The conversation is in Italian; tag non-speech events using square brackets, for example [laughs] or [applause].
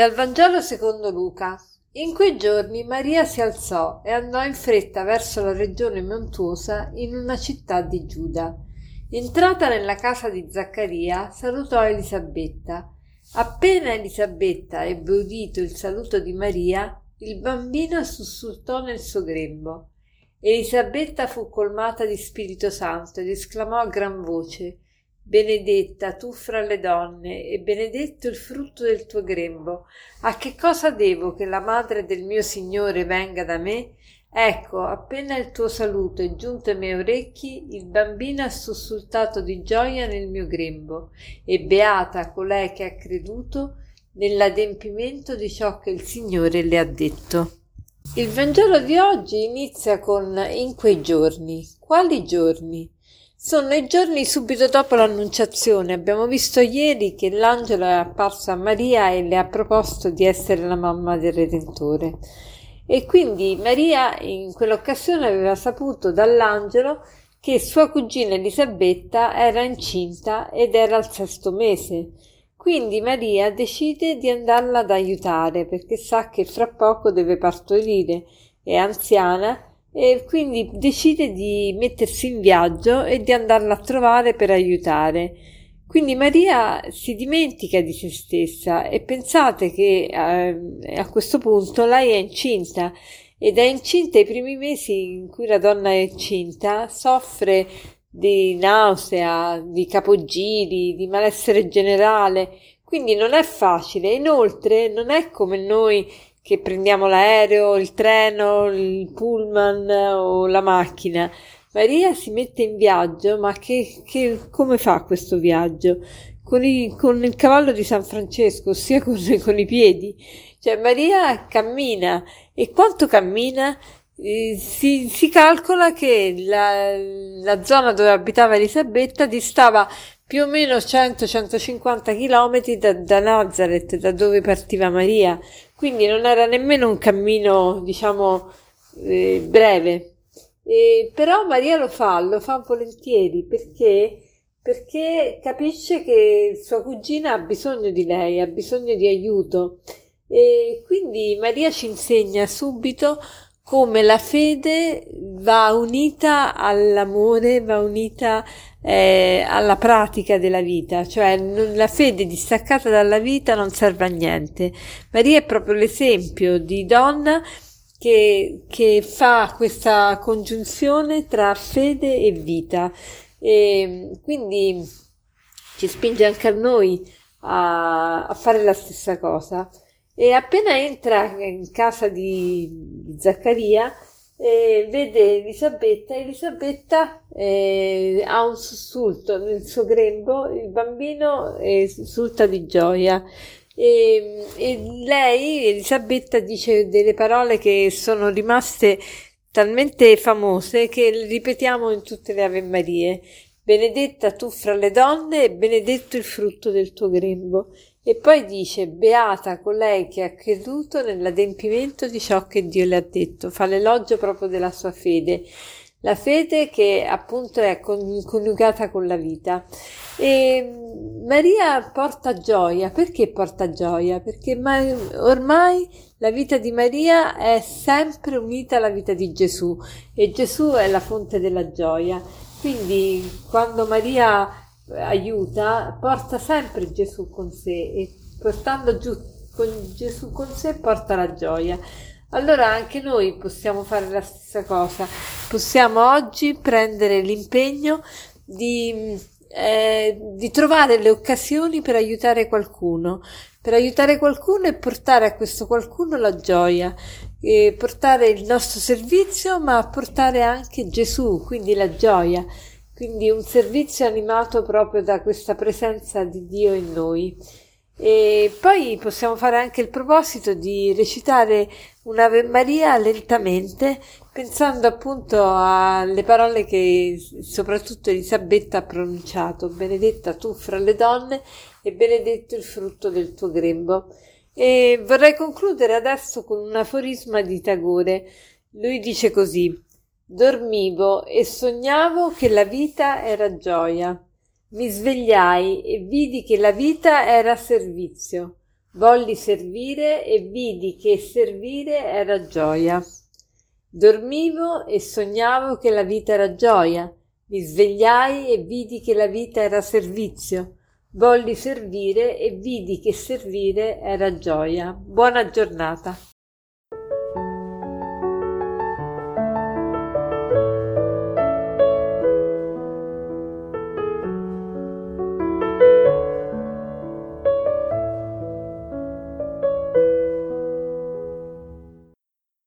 Dal Vangelo secondo Luca. In quei giorni Maria si alzò e andò in fretta verso la regione montuosa in una città di Giuda. Entrata nella casa di Zaccaria, salutò Elisabetta. Appena Elisabetta ebbe udito il saluto di Maria, il bambino sussultò nel suo grembo. Elisabetta fu colmata di Spirito Santo ed esclamò a gran voce benedetta tu fra le donne e benedetto il frutto del tuo grembo. A che cosa devo che la madre del mio Signore venga da me? Ecco, appena il tuo saluto è giunto ai miei orecchi, il bambino ha sussultato di gioia nel mio grembo, e beata colei che ha creduto nell'adempimento di ciò che il Signore le ha detto. Il Vangelo di oggi inizia con in quei giorni. Quali giorni? Sono i giorni subito dopo l'Annunciazione. Abbiamo visto ieri che l'angelo è apparso a Maria e le ha proposto di essere la mamma del Redentore. E quindi Maria in quell'occasione aveva saputo dall'angelo che sua cugina Elisabetta era incinta ed era al sesto mese. Quindi Maria decide di andarla ad aiutare perché sa che fra poco deve partorire, è anziana e quindi decide di mettersi in viaggio e di andarla a trovare per aiutare. Quindi Maria si dimentica di se stessa e pensate che eh, a questo punto lei è incinta ed è incinta i primi mesi in cui la donna è incinta, soffre di nausea, di capogiri, di malessere generale, quindi non è facile. Inoltre non è come noi che prendiamo l'aereo, il treno, il pullman o la macchina. Maria si mette in viaggio, ma che, che come fa questo viaggio? Con, i, con, il cavallo di San Francesco, ossia con, [laughs] con i piedi. Cioè Maria cammina e quanto cammina? Eh, si, si, calcola che la, la, zona dove abitava Elisabetta distava più o meno 100-150 km da, da Nazareth, da dove partiva Maria quindi non era nemmeno un cammino, diciamo, eh, breve. E, però Maria lo fa, lo fa volentieri perché, perché capisce che sua cugina ha bisogno di lei, ha bisogno di aiuto. E quindi Maria ci insegna subito come la fede va unita all'amore, va unita eh, alla pratica della vita, cioè la fede distaccata dalla vita non serve a niente. Maria è proprio l'esempio di donna che, che fa questa congiunzione tra fede e vita e quindi ci spinge anche a noi a, a fare la stessa cosa. E appena entra in casa di Zaccaria, eh, vede Elisabetta, Elisabetta eh, ha un sussulto nel suo grembo, il bambino eh, sussulta di gioia. E, e lei, Elisabetta, dice delle parole che sono rimaste talmente famose che le ripetiamo in tutte le Ave Marie. Benedetta tu fra le donne e benedetto il frutto del tuo grembo. E poi dice, beata colei che ha creduto nell'adempimento di ciò che Dio le ha detto, fa l'elogio proprio della sua fede, la fede che appunto è coniugata con la vita. E Maria porta gioia, perché porta gioia? Perché ormai la vita di Maria è sempre unita alla vita di Gesù e Gesù è la fonte della gioia. Quindi quando Maria aiuta, porta sempre Gesù con sé e portando giù con Gesù con sé porta la gioia. Allora anche noi possiamo fare la stessa cosa, possiamo oggi prendere l'impegno di, eh, di trovare le occasioni per aiutare qualcuno, per aiutare qualcuno e portare a questo qualcuno la gioia, e portare il nostro servizio ma portare anche Gesù, quindi la gioia quindi un servizio animato proprio da questa presenza di Dio in noi. E poi possiamo fare anche il proposito di recitare un'Ave Maria lentamente, pensando appunto alle parole che soprattutto Elisabetta ha pronunciato, benedetta tu fra le donne e benedetto il frutto del tuo grembo. E vorrei concludere adesso con un aforisma di Tagore. Lui dice così Dormivo e sognavo che la vita era gioia. Mi svegliai e vidi che la vita era servizio. Volli servire e vidi che servire era gioia. Dormivo e sognavo che la vita era gioia. Mi svegliai e vidi che la vita era servizio. Volli servire e vidi che servire era gioia. Buona giornata.